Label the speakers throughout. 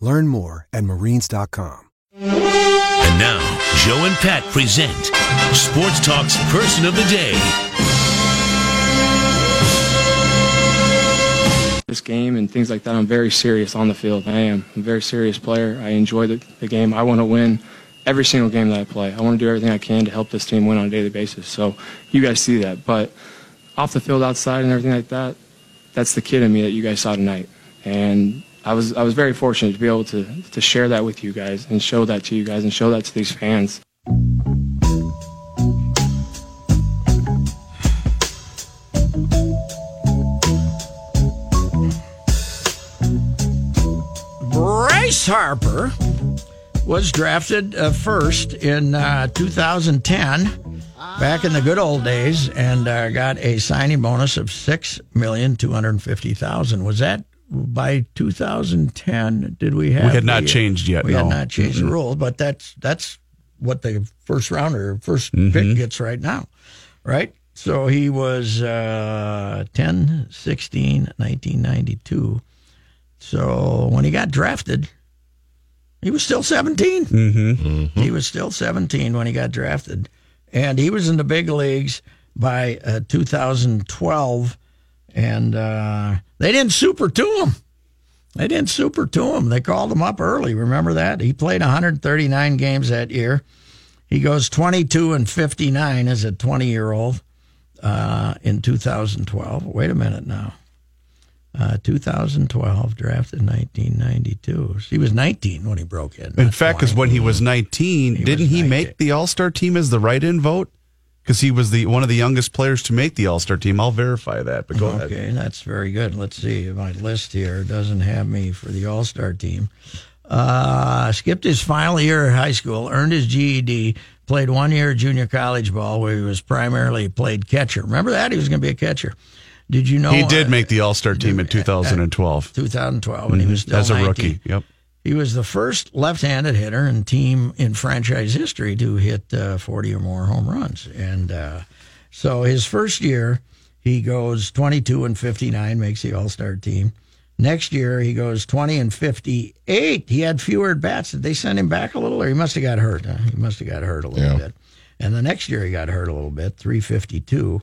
Speaker 1: Learn more at marines.com.
Speaker 2: And now, Joe and Pat present Sports Talk's Person of the Day.
Speaker 3: This game and things like that, I'm very serious on the field. I am. I'm a very serious player. I enjoy the, the game. I want to win every single game that I play. I want to do everything I can to help this team win on a daily basis. So you guys see that. But off the field, outside, and everything like that, that's the kid in me that you guys saw tonight. And I was I was very fortunate to be able to to share that with you guys and show that to you guys and show that to these fans.
Speaker 4: Bryce Harper was drafted uh, first in uh, 2010, back in the good old days, and uh, got a signing bonus of six million two hundred fifty thousand. Was that by 2010? Did we have?
Speaker 5: We had not
Speaker 4: the-
Speaker 5: changed yet,
Speaker 4: We
Speaker 5: no.
Speaker 4: had not changed the rules, but that's that's what the first rounder, 1st pick gets right now, right? So he was uh, 10, 16, 1992. So when he got drafted, he was still 17. Mm-hmm. He was still 17 when he got drafted. And he was in the big leagues by uh, 2012. And uh, they didn't Super Two him. They didn't Super Two him. They called him up early. Remember that? He played 139 games that year. He goes 22 and 59 as a 20 year old uh, in 2012. Wait a minute now. Uh, 2012, drafted 1992. He was 19 when he broke in.
Speaker 5: In fact, because when he was 19,
Speaker 4: He
Speaker 5: didn't
Speaker 4: was
Speaker 5: he
Speaker 4: 19.
Speaker 5: make the All Star team as the write in vote? Because he was the one of the youngest players to make the All Star team. I'll verify that, but go ahead.
Speaker 4: Okay, that's very good. Let's see. My list here doesn't have me for the All Star team. Uh, skipped his final year of high school, earned his GED, played one year of junior college ball where he was primarily played catcher. Remember that? He was going to be a catcher. Did you know?
Speaker 5: He did
Speaker 4: uh,
Speaker 5: make the All Star team in 2012
Speaker 4: 2012 when he was still
Speaker 5: as a
Speaker 4: 19.
Speaker 5: rookie. Yep.
Speaker 4: He was the first left-handed hitter in team in franchise history to hit uh, 40 or more home runs, and uh, so his first year he goes 22 and 59, makes the All-Star team. Next year he goes 20 and 58. He had fewer at bats. Did they send him back a little, or he must have got hurt? Huh? He must have got hurt a little
Speaker 6: Yeah.
Speaker 4: bit. And the next year he got hurt a little bit, 352.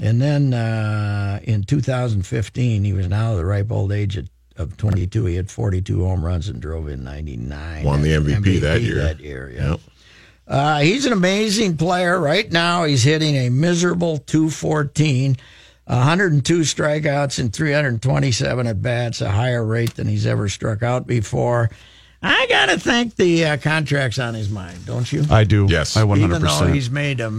Speaker 4: And then uh, in 2015, he was now the ripe old age of, of 22. He had 42 home runs and drove in 99.
Speaker 6: Won the MVP that year.
Speaker 4: That year, yeah.
Speaker 6: Yep.
Speaker 4: Uh, he's an amazing player. Right now, he's hitting a miserable 214, 102 strikeouts and 327 at bats, a higher rate than he's ever struck out before. I got to think the uh, contract's on his mind, don't you?
Speaker 5: I do.
Speaker 6: Yes.
Speaker 5: I 100%.
Speaker 4: Even though he's made a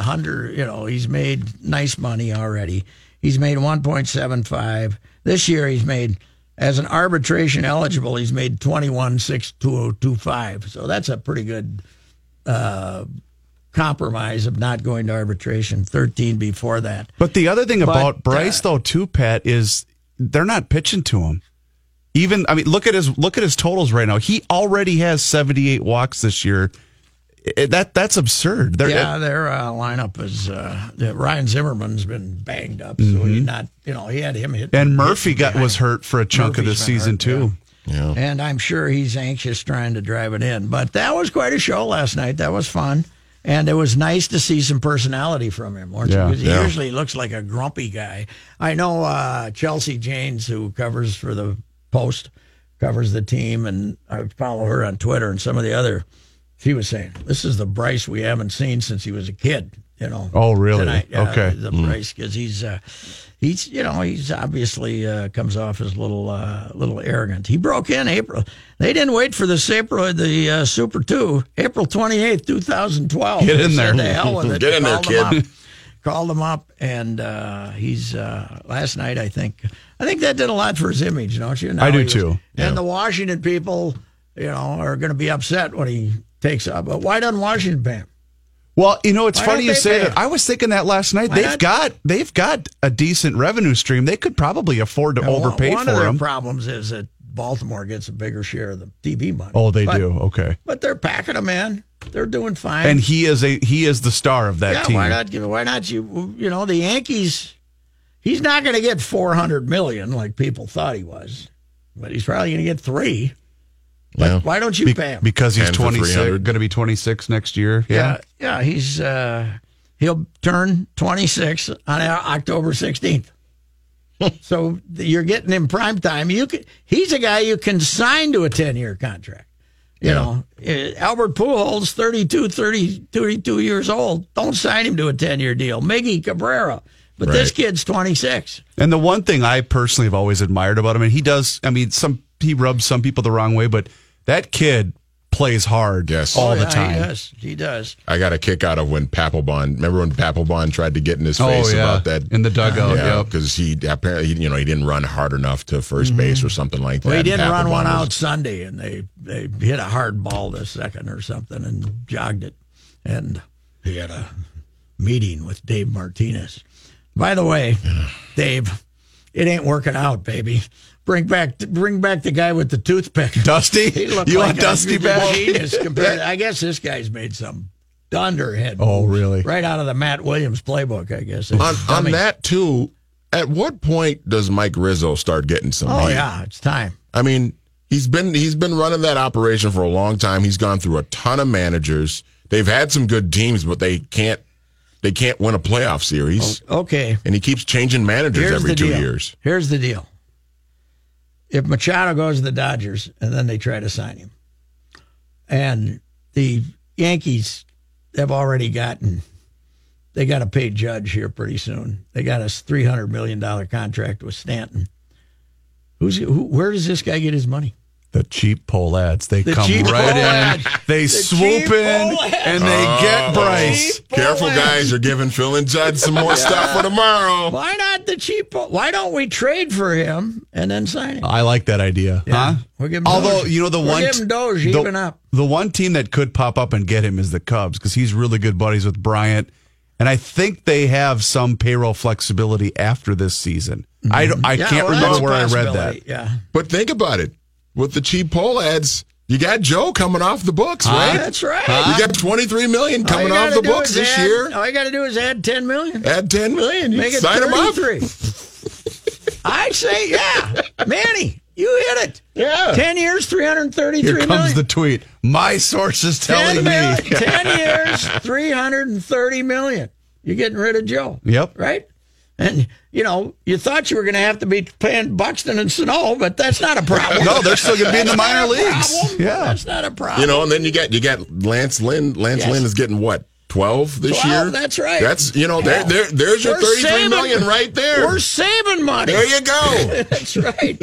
Speaker 4: hundred, you know, he's made nice money already. He's made 1.75 this year. He's made as an arbitration eligible. He's made 21.6225. So that's a pretty good uh, compromise of not going to arbitration. 13 before that.
Speaker 5: But the other thing
Speaker 4: But,
Speaker 5: about Bryce,
Speaker 4: uh,
Speaker 5: though, too, Pat, is they're not pitching to him. Even I mean, look at his look at his totals right now. He already has seventy eight walks this year. That that's absurd. They're,
Speaker 4: yeah, their uh, lineup is uh, Ryan Zimmerman's been banged up, so he's not. You know, he had him hit.
Speaker 5: and Murphy got was hurt for a chunk of the season
Speaker 4: hurt,
Speaker 5: too.
Speaker 6: Yeah.
Speaker 4: And I'm sure he's anxious trying to drive it in. But that was quite a show last night. That was fun. And it was nice to see some personality from him, weren't
Speaker 5: Yeah.
Speaker 4: Because he
Speaker 6: Yeah.
Speaker 4: usually looks like a grumpy guy. I know uh, Chelsea Janes, who covers for the Post, covers the team, and I follow her on Twitter and some of the other. She was saying, "This is the Bryce we haven't seen since he was a kid." You know.
Speaker 5: Oh, really?
Speaker 4: Yeah,
Speaker 5: Okay.
Speaker 4: The Bryce because he's uh, he's you know he's obviously uh, comes off as a little uh, little arrogant. He broke in April. They didn't wait for the April the uh, Super Two, April twenty eighth, two thousand twelve.
Speaker 5: Get in there.
Speaker 4: The hell with it.
Speaker 6: Get in there, kid.
Speaker 4: up. Called him up, and uh, he's uh, last night. I think I think that did a lot for his image, don't you? Now
Speaker 5: I do
Speaker 4: was-
Speaker 5: too.
Speaker 4: And the Washington people, you know, are going to be upset when he takes up. But why doesn't Washington pay him?
Speaker 5: Well, you know, it's
Speaker 4: Why
Speaker 5: funny you say that.
Speaker 4: him?
Speaker 5: I was thinking that last night.
Speaker 4: Why
Speaker 5: they've
Speaker 4: not?
Speaker 5: got they've got a decent revenue stream. They could probably afford to
Speaker 4: One-
Speaker 5: overpay
Speaker 4: one
Speaker 5: for
Speaker 4: of their problems is that Baltimore gets a bigger share of the TV money.
Speaker 5: oh, they
Speaker 4: But-
Speaker 5: do. Okay.
Speaker 4: But they're packing them in. They're doing fine.
Speaker 5: And he is a he is the star of that
Speaker 4: yeah,
Speaker 5: team.
Speaker 4: why not? give- Why not you? You know, the Yankees. He's not going to get four hundred million like people thought he was, but he's probably going to get three. But
Speaker 6: Yeah.
Speaker 4: why don't you
Speaker 5: Be-
Speaker 4: pay him?
Speaker 5: because he's
Speaker 6: 10
Speaker 5: twenty six, going to be twenty six next year. Yeah.
Speaker 4: yeah, yeah. He's uh, he'll turn twenty six on October sixteenth. so you're getting him prime time. You can, he's a guy you can sign to a ten year contract. You know, Uh, Albert Pujols, 32, 30, 32 years old. Don't sign him to a 10 year deal. Miggy Cabrera. But this kid's 26.
Speaker 5: And the one thing I personally have always admired about him, and he does, I mean, some he rubs some people the wrong way, but that kid plays hard
Speaker 6: Yes.
Speaker 5: all
Speaker 4: Oh,
Speaker 5: the
Speaker 4: yeah,
Speaker 5: time.
Speaker 4: He does. He does.
Speaker 6: I got a kick out of when Papelbon. Remember when Papelbon tried to get in his face
Speaker 5: Oh, yeah.
Speaker 6: about that
Speaker 5: In the dugout,
Speaker 6: Yeah,
Speaker 5: yep.
Speaker 6: because he apparently you know he didn't run hard enough to 1st base or something like that.
Speaker 4: Mm-hmm. Well, he didn't run one
Speaker 6: was-
Speaker 4: out Sunday, and they, they hit a hard ball this second or something and jogged it. And he had a meeting with Dave Martinez. By the way, Dave, it ain't working out, baby. Bring back, bring back the guy with the toothpick.
Speaker 5: Dusty, you
Speaker 4: like
Speaker 5: want Dusty back?
Speaker 4: Genius compared. I guess this guy's made some dunderhead.
Speaker 5: Oh, really?
Speaker 4: Right out of the Matt Williams playbook, I guess.
Speaker 6: on, on that too. At what point does Mike Rizzo start getting some?
Speaker 4: Oh
Speaker 6: heat?
Speaker 4: yeah, it's time.
Speaker 6: I mean, he's been he's been running that operation for a long time. He's gone through a ton of managers. They've had some good teams, but they can't they can't win a playoff series.
Speaker 4: Okay.
Speaker 6: And he keeps changing managers
Speaker 4: Here's
Speaker 6: every two
Speaker 4: deal.
Speaker 6: years.
Speaker 4: Here's the deal. If Machado goes to the Dodgers and then they try to sign him, and the Yankees have already gotten, they got a paid judge here pretty soon. They got a three hundred million dollar contract with Stanton. Who's who, where does this guy get his money?
Speaker 5: The cheap Pohlads. They
Speaker 4: The
Speaker 5: come
Speaker 4: cheap
Speaker 5: right
Speaker 4: pole
Speaker 5: in.
Speaker 4: ads.
Speaker 5: They
Speaker 4: The
Speaker 5: swoop in
Speaker 4: Pohlads.
Speaker 5: and they get oh, Bryce.
Speaker 4: cheap
Speaker 6: Careful,
Speaker 4: ads.
Speaker 6: guys! You're giving Phil and Judd some more stuff for tomorrow.
Speaker 4: Why not the cheap? Why don't we trade for him and then sign him?
Speaker 5: I like that idea.
Speaker 4: Yeah.
Speaker 5: Huh?
Speaker 4: We're giving
Speaker 5: Although
Speaker 4: Doge.
Speaker 5: you know the
Speaker 4: We're
Speaker 5: one
Speaker 4: giving Doge
Speaker 5: the,
Speaker 4: even up.
Speaker 5: the one team that could pop up and get him is the Cubs because he's really good buddies with Bryant, and I think they have some payroll flexibility after this season. I mm-hmm. don't, I
Speaker 4: Yeah,
Speaker 5: can't
Speaker 4: well, that's
Speaker 5: remember
Speaker 4: a
Speaker 5: where I read
Speaker 4: possibility.
Speaker 5: that.
Speaker 4: Yeah.
Speaker 6: But think about it. With the cheap Pohlads, you got Joe coming off the books, right?
Speaker 4: That's right.
Speaker 6: You got 23 million coming off the books this
Speaker 4: add-
Speaker 6: year.
Speaker 4: All you got to do is add 10 million.
Speaker 6: Add 10 million. You
Speaker 4: Make it
Speaker 6: sign him up.
Speaker 4: 33. I say, yeah. Manny, you hit it.
Speaker 6: Yeah.
Speaker 4: 10 years, 333
Speaker 5: Here
Speaker 4: million.
Speaker 5: comes the tweet. My source is
Speaker 4: 10,
Speaker 5: telling
Speaker 4: mil-
Speaker 5: me.
Speaker 4: 10 years, 330 million. You're getting rid of Joe.
Speaker 5: Yep.
Speaker 4: Right? And, you know, you thought you were going to have to be paying Buxton and Sano, but that's not a problem.
Speaker 5: No, they're still going to be in the minor leagues.
Speaker 4: problem.
Speaker 5: Yeah.
Speaker 4: That's not a problem.
Speaker 6: You know, and then you got you got Lance Lynn. Lance
Speaker 4: Yes.
Speaker 6: Lynn is getting what? 12 this
Speaker 4: 12,
Speaker 6: year?
Speaker 4: that's right.
Speaker 6: That's, you know, there, there, there's your
Speaker 4: We're
Speaker 6: thirty-three
Speaker 4: saving-
Speaker 6: million right there.
Speaker 4: We're saving money.
Speaker 6: There you go.
Speaker 4: That's right.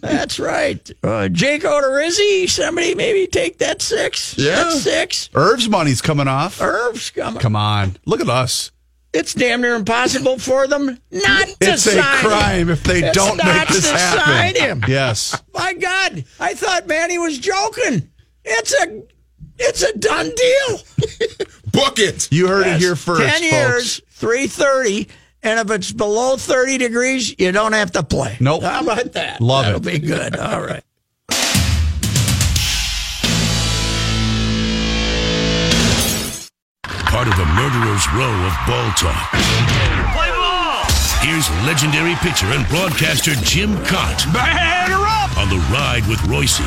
Speaker 4: That's right. Uh, Jake Odorizzi, somebody maybe take that six.
Speaker 6: Yeah.
Speaker 4: That's six.
Speaker 5: Irv's money's coming off.
Speaker 4: Irv's coming.
Speaker 5: Come on. Look at us.
Speaker 4: It's damn near impossible for them not to
Speaker 5: It's a crime
Speaker 4: him.
Speaker 5: if they
Speaker 4: It's
Speaker 5: don't
Speaker 4: not
Speaker 5: make this
Speaker 4: to
Speaker 5: happen.
Speaker 4: sign him.
Speaker 5: Yes.
Speaker 4: My God, I thought Manny was joking. It's a, it's a done deal.
Speaker 6: Book it.
Speaker 5: You heard it here first.
Speaker 4: Ten
Speaker 5: folks.
Speaker 4: years, three thirty, and if it's below thirty degrees, you don't have to play.
Speaker 5: Nope.
Speaker 4: How about that?
Speaker 5: Love
Speaker 4: That'll
Speaker 5: it.
Speaker 4: be good. All right.
Speaker 2: Part of the murderer's row of ball talk.
Speaker 7: Play ball!
Speaker 2: Here's legendary pitcher and broadcaster Jim Kaat
Speaker 7: Batter up!
Speaker 2: on the ride with Royce.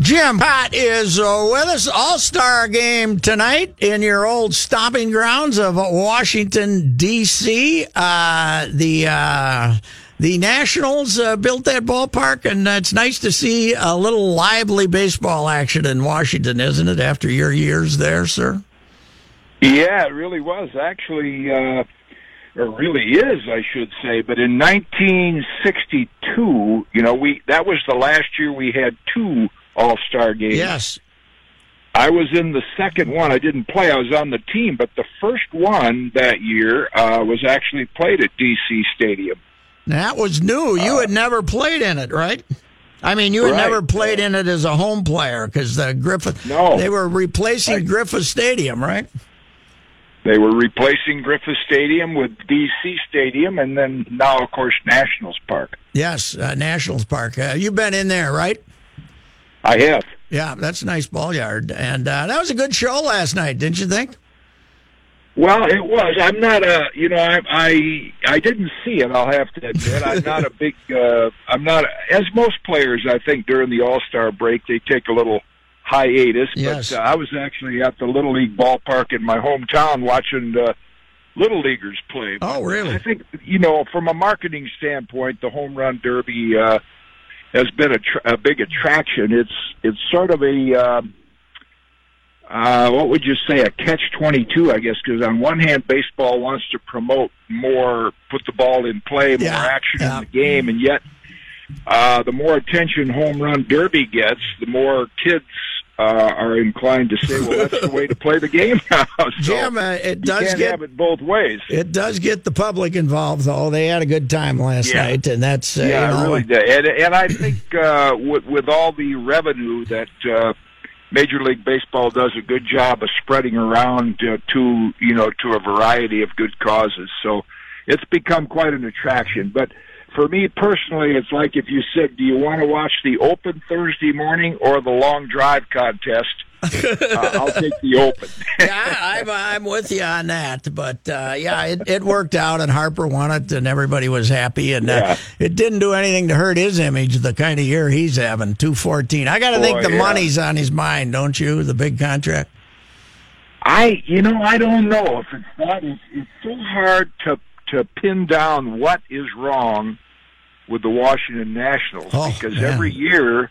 Speaker 4: Jim Kaat is uh, with us. All Star game tonight in your old stomping grounds of Washington D.C. Uh, the uh, the Nationals uh, built that ballpark, and uh, it's nice to see a little lively baseball action in Washington, isn't it? After your years there, sir.
Speaker 8: Yeah, it really was actually, uh, or really is, I should say. But in 1962, you know, we that was the last year we had two All Star games.
Speaker 4: Yes.
Speaker 8: I was in the second one. I didn't play. I was on the team, but the first one that year uh, was actually played at DC Stadium.
Speaker 4: That was new. You had never played in it, right? I mean, you had
Speaker 8: Right.
Speaker 4: never played in it as a home player because the Griffith.
Speaker 8: No.
Speaker 4: They were replacing
Speaker 8: I-
Speaker 4: Griffith Stadium, right?
Speaker 8: They were replacing Griffith Stadium with DC Stadium, and then now, of course, Nationals Park.
Speaker 4: Yes, uh, Nationals Park. Uh, you've been in there, right?
Speaker 8: I have.
Speaker 4: Yeah, that's a nice ball yard, and uh, that was a good show last night, didn't you think?
Speaker 8: Well, it was. I'm not a, you know, I I I didn't see it. I'll have to admit, I'm not a big. uh I'm not as most players. I think during the All Star break they take a little hiatus.
Speaker 4: Yes.
Speaker 8: But uh, I was actually at the Little League ballpark in my hometown watching uh, Little Leaguers play.
Speaker 4: Oh, really?
Speaker 8: I think you know, from a marketing standpoint, the home run derby uh, has been a, tr- a big attraction. It's it's sort of a. Um, uh, what would you say, a catch 22, I guess, because on one hand, baseball wants to promote more, put the ball in play, more
Speaker 4: Yeah,
Speaker 8: action
Speaker 4: yeah.
Speaker 8: in the game, and yet uh, the more attention home run derby gets, the more kids uh, are inclined to say, well, that's the way to play the game now. so
Speaker 4: Jim, uh, it
Speaker 8: you
Speaker 4: does
Speaker 8: can't
Speaker 4: get
Speaker 8: have it both ways.
Speaker 4: it does get the public involved, though. They had a good time last
Speaker 8: Yeah.
Speaker 4: night, and that's uh,
Speaker 8: yeah,
Speaker 4: you know,
Speaker 8: really did. And, and I think uh, with, with all the revenue that uh, Major League Baseball does a good job of spreading around uh, to you know to a variety of good causes. So it's become quite an attraction. But for me personally, it's like if you said, "Do you want to watch the Open Thursday morning or the long drive contest?" uh, I'll take the Open.
Speaker 4: yeah, I'm, I'm with you on that. But uh, yeah, it, it worked out, and Harper won it, and everybody was happy. And uh, it didn't do anything to hurt his image, the kind of year he's having. Two fourteen. I got to think the
Speaker 8: yeah.
Speaker 4: money's on his mind, don't you? The big contract.
Speaker 8: I, you know, I don't know if it's that. It's, it's so hard to to pin down what is wrong with the Washington Nationals
Speaker 4: Oh,
Speaker 8: because
Speaker 4: man.
Speaker 8: every year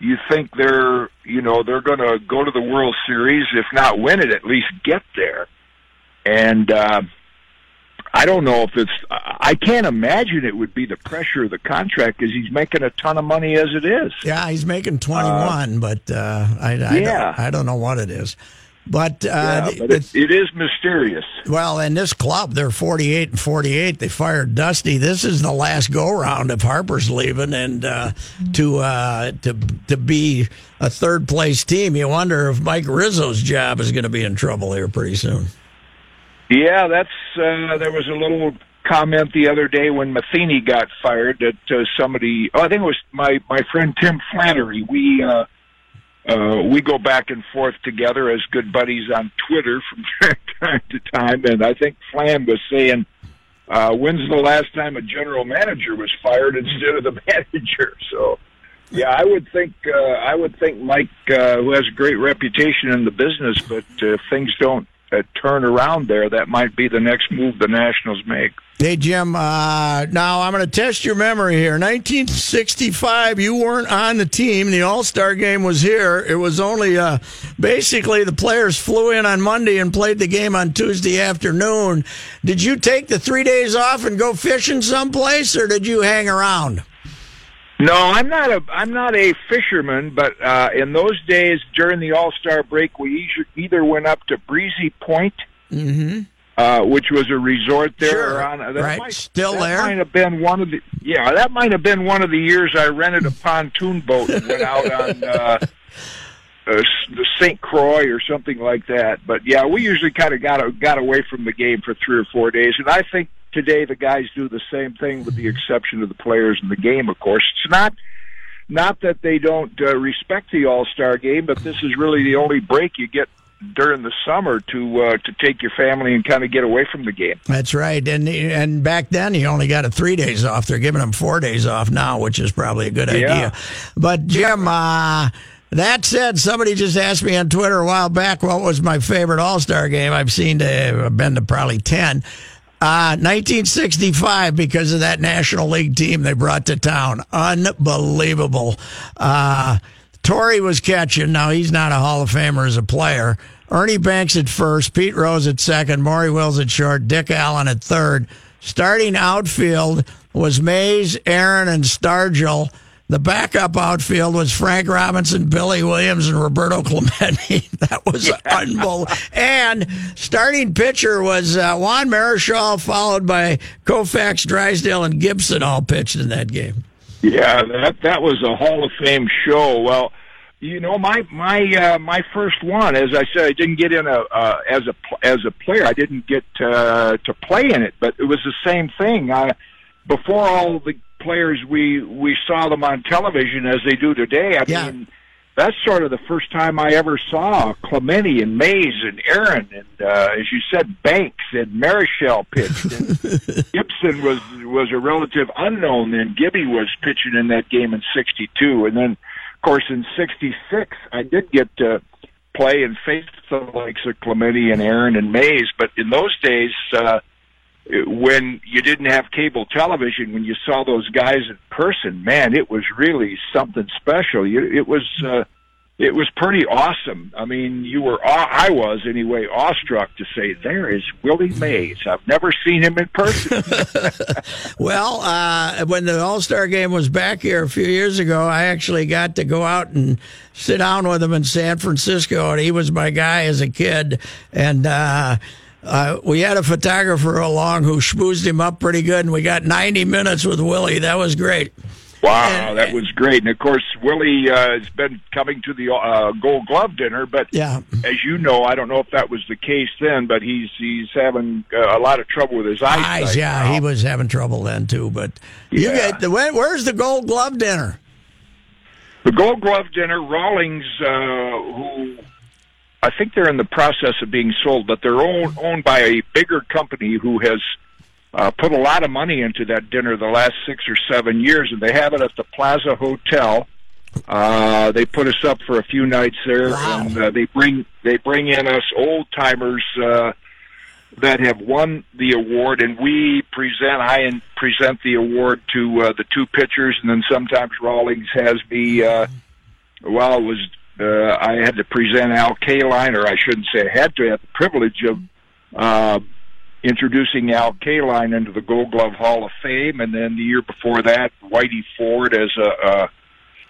Speaker 8: you think they're, you know, they're going to go to the World Series, if not win it, at least get there. And uh, I don't know if it's. I can't imagine it would be the pressure of the contract because he's making a ton of money as it is.
Speaker 4: Yeah, he's making twenty one, but uh, I, I,
Speaker 8: yeah.
Speaker 4: don't, I don't know what it is. But, uh,
Speaker 8: Yeah, but it, it is mysterious.
Speaker 4: Well, in this club, they're 48 and 48. They fired Dusty. This is the last go round if Harper's leaving, and uh, to uh, to to be a third place team, you wonder if Mike Rizzo's job is going to be in trouble here pretty soon.
Speaker 8: Yeah, that's uh, there was a little comment the other day when Matheny got fired that uh, somebody. Oh, I think it was my my friend Tim Flannery. We uh, we go back and forth together as good buddies on Twitter from time to time, and I think Flan was saying. Uh, when's the last time a general manager was fired instead of the manager? So, yeah, I would think uh, I would think Mike, uh, who has a great reputation in the business, but uh, if things don't uh, turn around there, that might be the next move the Nationals make.
Speaker 4: Hey, Jim, uh, now I'm going to test your memory here. 1965, you weren't on the team. The All Star game was here. It was only uh, basically the players flew in on Monday and played the game on Tuesday afternoon. Did you take the three days off and go fishing someplace, or did you hang around?
Speaker 8: No, I'm not a I'm not a fisherman, but uh, in those days during the All Star break, we either- either went up to Breezy Point, uh, which was a resort there.
Speaker 4: Sure.
Speaker 8: on, that
Speaker 4: Right.
Speaker 8: Might,
Speaker 4: Still
Speaker 8: that
Speaker 4: there?
Speaker 8: Might have been one of the yeah. That might have been one of the years I rented a pontoon boat and went out on. Uh, uh, the St. Croix or something like that, but yeah, we usually kind of got got away from the game for three or four days, and I think today the guys do the same thing, with the exception of the players in the game. Of course, it's not not that they don't uh, respect the All Star game, but this is really the only break you get during the summer to uh, to take your family and kind of get away from the game.
Speaker 4: That's right. And and back then you only got a three days off. They're giving them four days off now, which is probably a good
Speaker 8: Yeah.
Speaker 4: idea. But Jim, uh, that said, somebody just asked me on Twitter a while back what was my favorite All Star game. I've seen to, I've been to probably ten. Uh, 1965 because of that National League team they brought to town. Unbelievable. Uh, Torre was catching. Now he's not a Hall of Famer as a player. Ernie Banks at first, Pete Rose at second, Maury Wills at short, Dick Allen at third. Starting outfield was Mays, Aaron, and Stargell. The backup outfield was Frank Robinson, Billy Williams, and Roberto Clemente. that was unbelievable. And starting pitcher was uh, Juan Marichal, followed by Koufax, Drysdale, and Gibson, all pitched in that game.
Speaker 8: Yeah, that that was a Hall of Fame show. Well, you know, my my uh, my first one, as I said, I didn't get in a uh, as a as a player. I didn't get uh, to play in it, but it was the same thing. I, before all the players we we saw them on television as they do today. I
Speaker 4: Yeah.
Speaker 8: mean, that's sort of the first time I ever saw Clemente and Mays and Aaron and uh, as you said, Banks and Marichal pitched. And Gibson was was a relative unknown then. Gibby was pitching in that game in '62, and then course in '66 I did get to play and face the likes of Clemente and Aaron and Mays. But in those days. uh when you didn't have cable television, when you saw those guys in person, man, it was really something special. You, it was, uh, it was pretty awesome. I mean, you were, aw- I was anyway, awestruck to say, there is Willie Mays. I've never seen him in person.
Speaker 4: Well, uh, when the All Star game was back here a few years ago, I actually got to go out and sit down with him in San Francisco, and he was my guy as a kid. And uh, uh, we had a photographer along who schmoozed him up pretty good, and we got 90 minutes with Willie. That was great.
Speaker 8: Wow, that was great. And of course, Willie uh, has been coming to the uh, Gold Glove dinner, but
Speaker 4: Yeah.
Speaker 8: as you know, I don't know if that was the case then, but he's he's having uh, a lot of trouble with his eyesight.
Speaker 4: Eyes, yeah,
Speaker 8: now.
Speaker 4: he was having trouble then too. But you get the where, where's the Gold Glove dinner?
Speaker 8: The Gold Glove dinner, Rawlings, uh, who I think they're in the process of being sold, but they're owned, owned by a bigger company who has uh, put a lot of money into that dinner the last six or seven years, and they have it at the Plaza Hotel. Uh, they put us up for a few nights there,
Speaker 4: Wow.
Speaker 8: and uh, they bring they bring in us old timers uh, that have won the award, and we present. I and present the award to uh, the two pitchers, and then sometimes Rawlings has me. Uh, well, it was uh, I had to present Al Kaline, or I shouldn't say I had to have the privilege of uh, introducing Al Kaline into the Gold Glove Hall of Fame, and then the year before that, Whitey Ford as a, a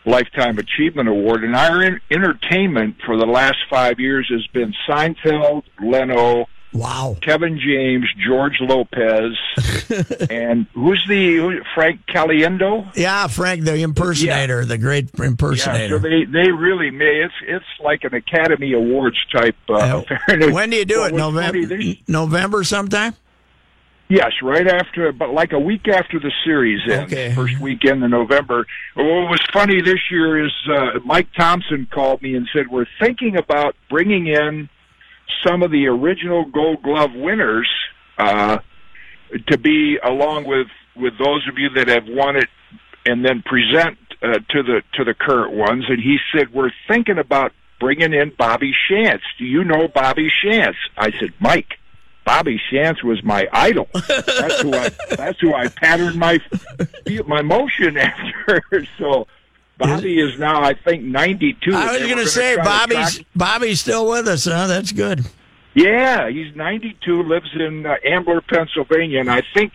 Speaker 8: Lifetime Achievement Award. And our en- entertainment for the last five years has been Seinfeld, Leno,
Speaker 4: Wow.
Speaker 8: Kevin James, George Lopez, and who's the who, Frank Caliendo?
Speaker 4: Yeah, Frank, the impersonator, the great
Speaker 8: Yeah,
Speaker 4: impersonator.
Speaker 8: so they they really made it's it's like an Academy Awards type uh,
Speaker 4: Uh,
Speaker 8: affair.
Speaker 4: When do you do it? November.
Speaker 8: funny
Speaker 4: November sometime.
Speaker 8: Yes, right after, but like a week after the series ends,
Speaker 4: Okay.
Speaker 8: first weekend in November. What was funny this year is uh, Mike Thompson called me and said we're thinking about bringing in some of the original Gold Glove winners uh, to be along with with those of you that have won it, and then present uh, to the to the current ones. And he said we're thinking about bringing in Bobby Shantz. Do you know Bobby Shantz? I said, Mike. Bobby Shantz was my idol. That's who I. That's who I patterned my my motion after. So Bobby is now, I think, ninety two.
Speaker 4: I was going to say Bobby's Bobby's still with us. Huh? That's good.
Speaker 8: Yeah, he's 92, lives in uh, Ambler, Pennsylvania, and I think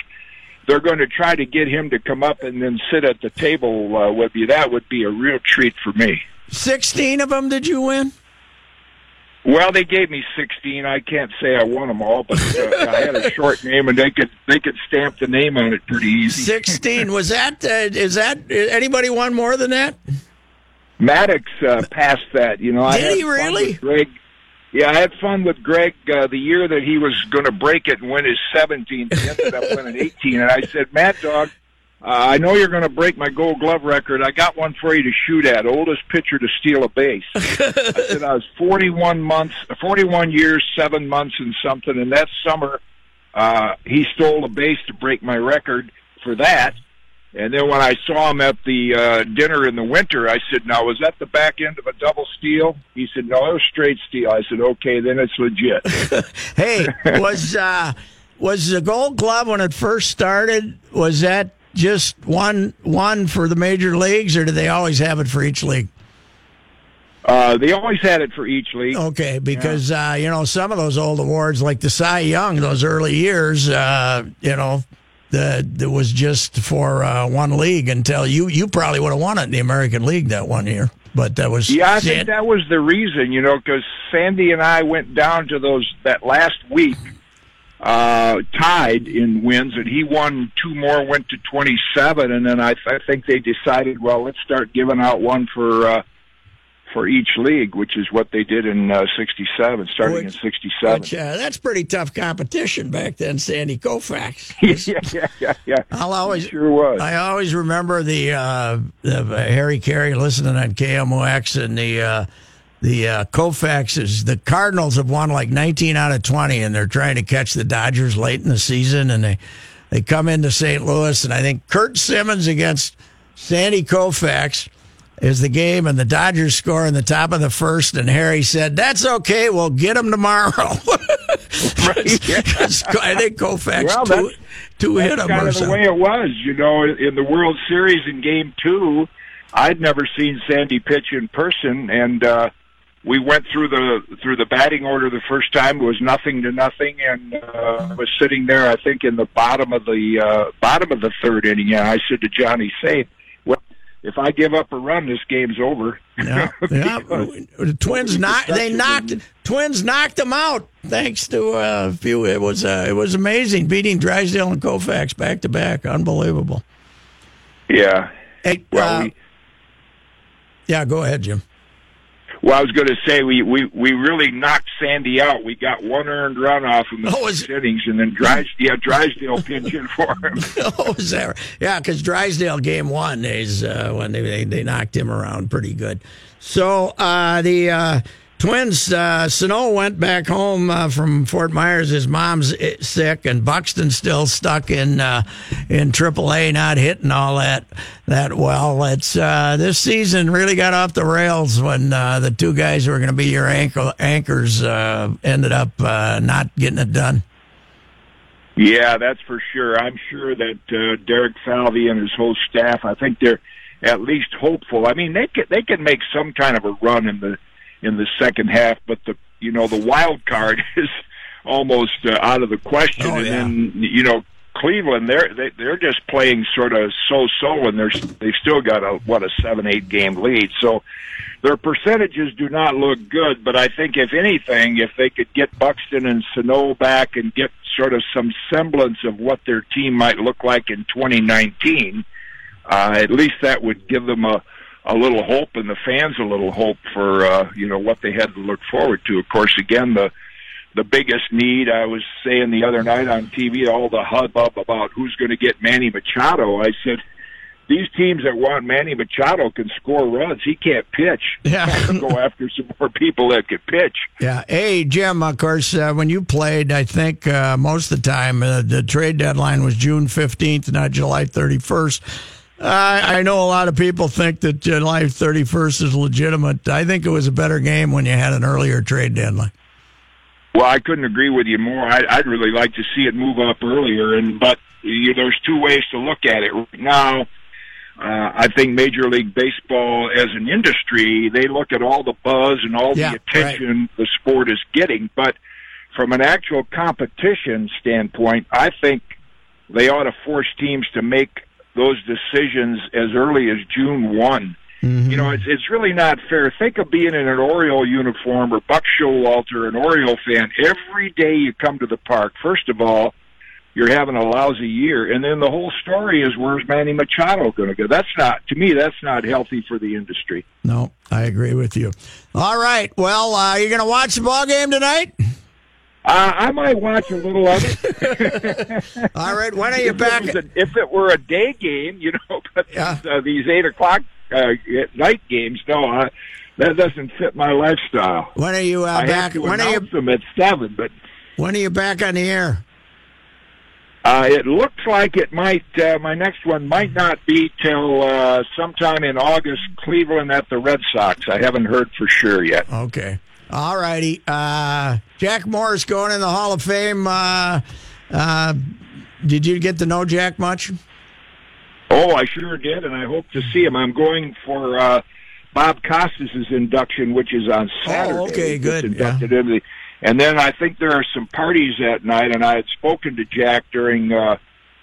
Speaker 8: they're going to try to get him to come up and then sit at the table uh, with you. That would be a real treat for me.
Speaker 4: Sixteen of them. Did you win?
Speaker 8: Well, they gave me 16. I can't say I won them all, but uh, I had a short name, and they could they could stamp the name on it pretty easy.
Speaker 4: Sixteen. Was that? Uh, is that anybody won more than that?
Speaker 8: Maddux uh, passed that. You know, I
Speaker 4: Did
Speaker 8: had
Speaker 4: he really?
Speaker 8: Greg. Yeah, I had fun with Greg uh, the year that he was going to break it and win his 17th. He ended up winning 18, and I said, Mad Dog, uh, I know you're going to break my Gold Glove record. I got one for you to shoot at. Oldest pitcher to steal a base. I said I was 41 months, 41 years, seven months, and something. And that summer, uh, he stole a base to break my record for that. And then when I saw him at the uh, dinner in the winter, I said, "Now was that the back end of a double steal?" He said, "No, it was straight steal." I said, "Okay, then it's legit."
Speaker 4: Hey, was uh, was the Gold Glove when it first started? Was that just one one for the major leagues, or do they always have it for each league?
Speaker 8: Uh, they always had it for each league.
Speaker 4: Okay, because uh, you know some of those old awards, like the Cy Young, those early years, uh, you know, the that was just for uh, one league until you you probably would have won it in the American League that one year. But that was
Speaker 8: Yeah, I think that was the reason, you know, because Sandy and I went down to those that last week, uh, tied in wins, and he won two more, went to twenty-seven, and then I, I think they decided, well, let's start giving out one for uh, for each league, which is what they did in uh, '67, starting
Speaker 4: Which-
Speaker 8: in '67.
Speaker 4: Which, uh, that's pretty tough competition back then, Sandy Koufax.
Speaker 8: yeah, yeah, yeah, yeah.
Speaker 4: I'll always
Speaker 8: Sure was.
Speaker 4: I always remember the, uh, the uh, Harry Caray listening on KMOX and the uh, the uh, Koufaxes. The Cardinals have won like 19 out of 20, and they're trying to catch the Dodgers late in the season, and they they come into St. Louis, and I think Curt Simmons against Sandy Koufax. Is the game and the Dodgers score in the top of the first, and Harry said, "That's okay. We'll get them tomorrow." I think Koufax
Speaker 8: Well,
Speaker 4: two, two hit
Speaker 8: That's
Speaker 4: him
Speaker 8: kind of the way it was, you know, in the World Series in Game Two. I'd never seen Sandy pitch in person, and uh, we went through the through the batting order the first time. It was nothing to nothing, and uh, was sitting there. I think in the bottom of the uh, bottom of the third inning, and I said to Johnny Sain, "Well, if I give up a run, this game's over."
Speaker 4: Yeah, yeah. The Twins knocked. They knocked. Twins knocked them out thanks to uh, a few. It was uh, it was amazing beating Drysdale and Koufax back to back. Unbelievable.
Speaker 8: yeah.
Speaker 4: Hey,
Speaker 8: Well,
Speaker 4: uh,
Speaker 8: we,
Speaker 4: yeah, go ahead, Jim.
Speaker 8: Well, I was going to say we, we we really knocked Sandy out. We got one earned run off in the
Speaker 4: Oh, is-
Speaker 8: innings, and then Drys, yeah, Drysdale pinch in for him.
Speaker 4: oh, is right? Yeah, because Drysdale game one is uh, when they, they they knocked him around pretty good. So uh, the uh, Twins, uh, Sano went back home uh, from Fort Myers. His mom's sick, and Buxton's still stuck in uh, in AAA, not hitting all that that well. It's uh, this season really got off the rails when uh, the two guys who were going to be your ankle, anchors uh, ended up uh, not getting it done.
Speaker 8: Yeah, that's for sure. I'm sure that Derek Falvey and his whole staff, I think they're at least hopeful. I mean, they can they can make some kind of a run in the in the second half, but the you know the wild card is almost uh, out of the question.
Speaker 4: Oh,
Speaker 8: and
Speaker 4: yeah.
Speaker 8: then you know Cleveland, they're they, they're just playing sort of so so, and they're they've still got a what a seven eight game lead. So their percentages do not look good, but I think if anything, if they could get Buxton and Sano back and get sort of some semblance of what their team might look like in 2019, uh, at least that would give them a a little hope and the fans a little hope for uh, you know what they had to look forward to. Of course, again the the biggest need I was saying the other night on TV, all the hubbub about who's going to get Manny Machado. I said these teams that want Manny Machado can score runs. He can't pitch.
Speaker 4: Yeah.
Speaker 8: go after some more people that can pitch.
Speaker 4: Yeah. Hey, Jim, of course, uh, when you played, I think uh, most of the time uh, the trade deadline was June 15th, not July 31st. Uh, I I, know a lot of people think that July 31st is legitimate. I think it was a better game when you had an earlier trade deadline.
Speaker 8: Well, I couldn't agree with you more. I, I'd really like to see it move up earlier, and but you, there's two ways to look at it. Right now, uh, I think Major League Baseball, as an industry, they look at all the buzz and all
Speaker 4: Yeah,
Speaker 8: the attention the sport is getting. But from an actual competition standpoint, I think they ought to force teams to make those decisions as early as June one. You know, it's it's really not fair. Think of being in an Oriole uniform or Buck Showalter, an Oriole fan. Every day you come to the park, first of all, you're having a lousy year, and then the whole story is where's Manny Machado going to go? That's not to me. That's not healthy for the industry.
Speaker 4: No, I agree with you. All right. Well, uh, you're going to watch the ball game tonight?
Speaker 8: Uh, I might watch a little of it.
Speaker 4: All right. When are you
Speaker 8: if
Speaker 4: back?
Speaker 8: It a, if it were a day game, you know, but
Speaker 4: Yeah.
Speaker 8: these, uh, these eight o'clock uh, night games, no, uh, that doesn't fit my lifestyle.
Speaker 4: When are you uh,
Speaker 8: I
Speaker 4: back?
Speaker 8: have to
Speaker 4: When are you
Speaker 8: them at seven, but
Speaker 4: when are you back on the air?
Speaker 8: uh, it looks like it might. Uh, my next one might not be till uh, sometime in August. Cleveland at the Red Sox. I haven't heard for sure yet.
Speaker 4: Okay. All righty. Uh, Jack Morris going in the Hall of Fame. Uh, Uh, did you get to know Jack much?
Speaker 8: Oh, I sure did, and I hope to see him. I'm going for uh, Bob Costas' induction, which is on Saturday.
Speaker 4: Oh, okay, good,
Speaker 8: Inducted into the, and then I think there are some parties that night, and I had spoken to Jack during uh,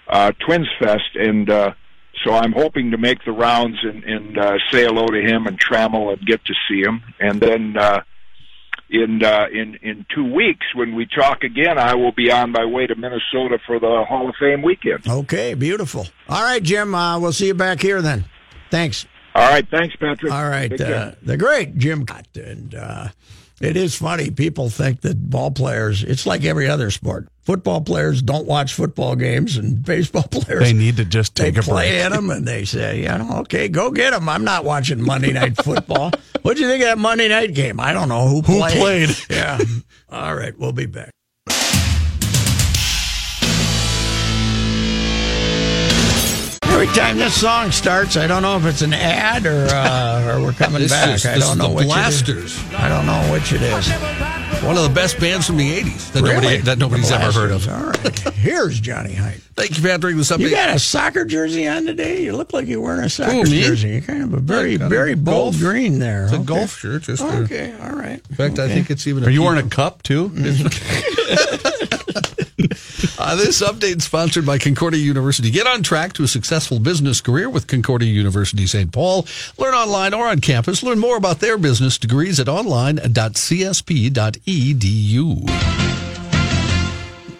Speaker 8: uh, Twins Fest, and uh, so I'm hoping to make the rounds and, and uh, say hello to him and Trammell and get to see him, and then. Uh, in uh, in in two weeks when we talk again, I will be on my way to Minnesota for the Hall of Fame weekend.
Speaker 4: Okay, beautiful. All right, Jim. Uh, we'll see you back here then. Thanks.
Speaker 8: All right, thanks, Patrick.
Speaker 4: All right, uh, the great Jim Kaat, and uh, it is funny. People think that ball players. It's like every other sport. Football players don't watch football games, and baseball players
Speaker 5: They need to just
Speaker 4: they
Speaker 5: take a
Speaker 4: play
Speaker 5: break.
Speaker 4: at them and they say, you know, okay, go get them. I'm not watching Monday Night Football. what do you think of that Monday night game? I don't know who
Speaker 5: Who
Speaker 4: played.
Speaker 5: played?
Speaker 4: Yeah. All right, we'll be back. Every time this song starts, I don't know if it's an ad or uh, or we're coming
Speaker 9: This
Speaker 4: back.
Speaker 9: is-
Speaker 4: I don't
Speaker 9: is
Speaker 4: know
Speaker 9: the
Speaker 4: which it is.
Speaker 9: Blasters.
Speaker 4: I don't know which it is.
Speaker 9: One of the best bands from the 80s that, nobody, that nobody's ever heard of.
Speaker 4: All right. Here's Johnny Hyde.
Speaker 9: Thank you, Patrick. This
Speaker 4: You got a soccer jersey on today? You look like you're wearing a soccer
Speaker 9: Who, me?
Speaker 4: jersey. You're kind of a very,
Speaker 9: Yeah, kind
Speaker 4: very bold
Speaker 9: golf.
Speaker 4: green there.
Speaker 9: It's a golf shirt. Just for-
Speaker 4: Okay, all right.
Speaker 9: In fact, I think it's even.
Speaker 5: Are you wearing a cup too?
Speaker 9: Uh, this update is sponsored by Concordia University. Get on track to a successful business career with Concordia University St. Paul. Learn online or on campus. Learn more about their business degrees at online.csp.edu.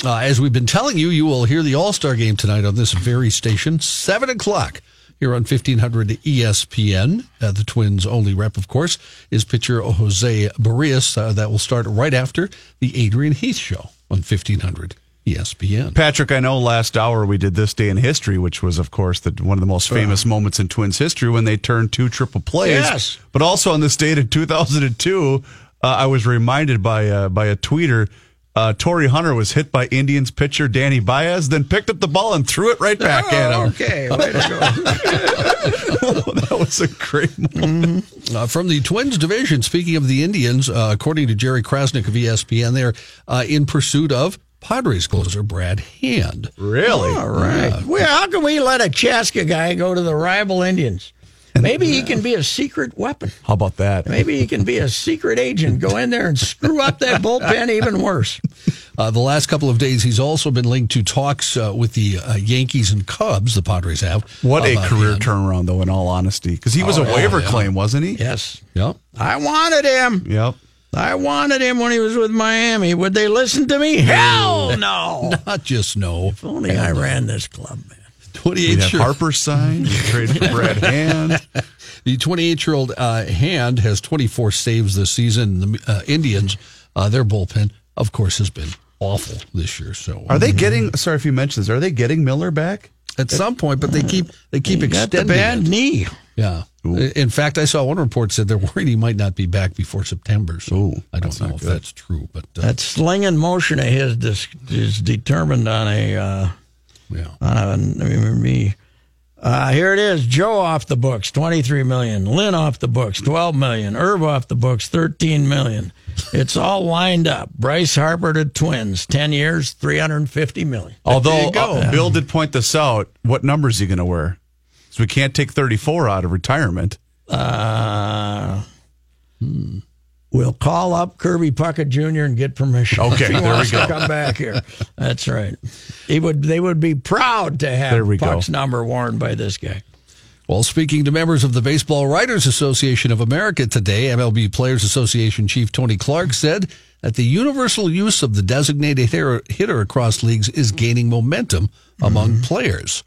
Speaker 9: Uh, as we've been telling you, you will hear the All Star game tonight on this very station, 7 o'clock. Here on 1500 ESPN, uh, the Twins' only rep, of course, is pitcher Jose Berrios. Uh, that will start right after the Adrian Heath show on 1500 ESPN.
Speaker 5: Patrick, I know last hour we did this day in history, which was, of course, the, one of the most famous moments in Twins history when they turned two triple plays.
Speaker 4: Yes.
Speaker 5: But also on this date in 2002, uh, I was reminded by uh, by a tweeter. Uh, Torii Hunter was hit by Indians pitcher Danny Baez, then picked up the ball and threw it right back at
Speaker 4: Oh,
Speaker 5: him.
Speaker 4: okay, way to go.
Speaker 5: that was a great moment.
Speaker 9: Uh, from the Twins division, speaking of the Indians, uh, according to Jerry Crasnick of ESPN, they're uh, in pursuit of Padres closer Brad Hand.
Speaker 5: Really?
Speaker 4: All right. Well, how can we let a Chaska guy go to the rival Indians? Maybe he can be a secret weapon.
Speaker 5: How about that?
Speaker 4: Maybe he can be a secret agent, go in there and screw up that bullpen even worse.
Speaker 9: Uh, the last couple of days, he's also been linked to talks uh, with the uh, Yankees and Cubs. The Padres have.
Speaker 5: What a career
Speaker 9: Hand.
Speaker 5: turnaround, though, in all honesty. Because he was
Speaker 9: Oh,
Speaker 5: a
Speaker 9: yeah,
Speaker 5: waiver
Speaker 9: yeah.
Speaker 5: claim, wasn't he?
Speaker 4: Yes.
Speaker 9: Yep.
Speaker 4: I wanted him.
Speaker 5: Yep.
Speaker 4: I wanted him when he was with Miami. Would they listen to me? Hell no.
Speaker 9: Not just no.
Speaker 4: If only I ran this club, man.
Speaker 9: 28 year,
Speaker 5: Harper signed. You traded for Brad Hand.
Speaker 9: the 28 year old uh, Hand has 24 saves this season. The uh, Indians, uh, their bullpen, of course, has been awful this year. So
Speaker 5: Are they getting? Sorry if you mentioned this. Are they getting Miller back?
Speaker 9: at some point, but they keep they keep
Speaker 4: He got the bad
Speaker 9: it.
Speaker 4: knee.
Speaker 9: Yeah. In fact, I saw one report said they're worried he might not be back before September. So
Speaker 5: Ooh,
Speaker 9: I don't know if
Speaker 5: good.
Speaker 9: that's true, but uh,
Speaker 4: That slinging motion of his dis- is determined on a uh,
Speaker 9: yeah.
Speaker 4: on a me. Uh, here it is. Joe off the books, twenty three million. Lynn off the books, twelve million. Irv off the books, thirteen million. It's all lined up. Bryce Harper to Twins, ten years, three hundred and fifty million.
Speaker 5: Although uh, Bill did point this out, what number is he going to wear? So we can't take 34 out of retirement.
Speaker 4: Uh, We'll call up Kirby Puckett Jr. and get permission.
Speaker 5: Okay,
Speaker 4: if he
Speaker 5: there we go.
Speaker 4: To come back here. That's right. He would. They would be proud to have
Speaker 5: There we go.
Speaker 4: Number worn by this guy.
Speaker 9: Well, speaking to members of the Baseball Writers Association of America today, MLB Players Association Chief Tony Clark said that the universal use of the designated hitter, hitter across leagues is gaining momentum among players.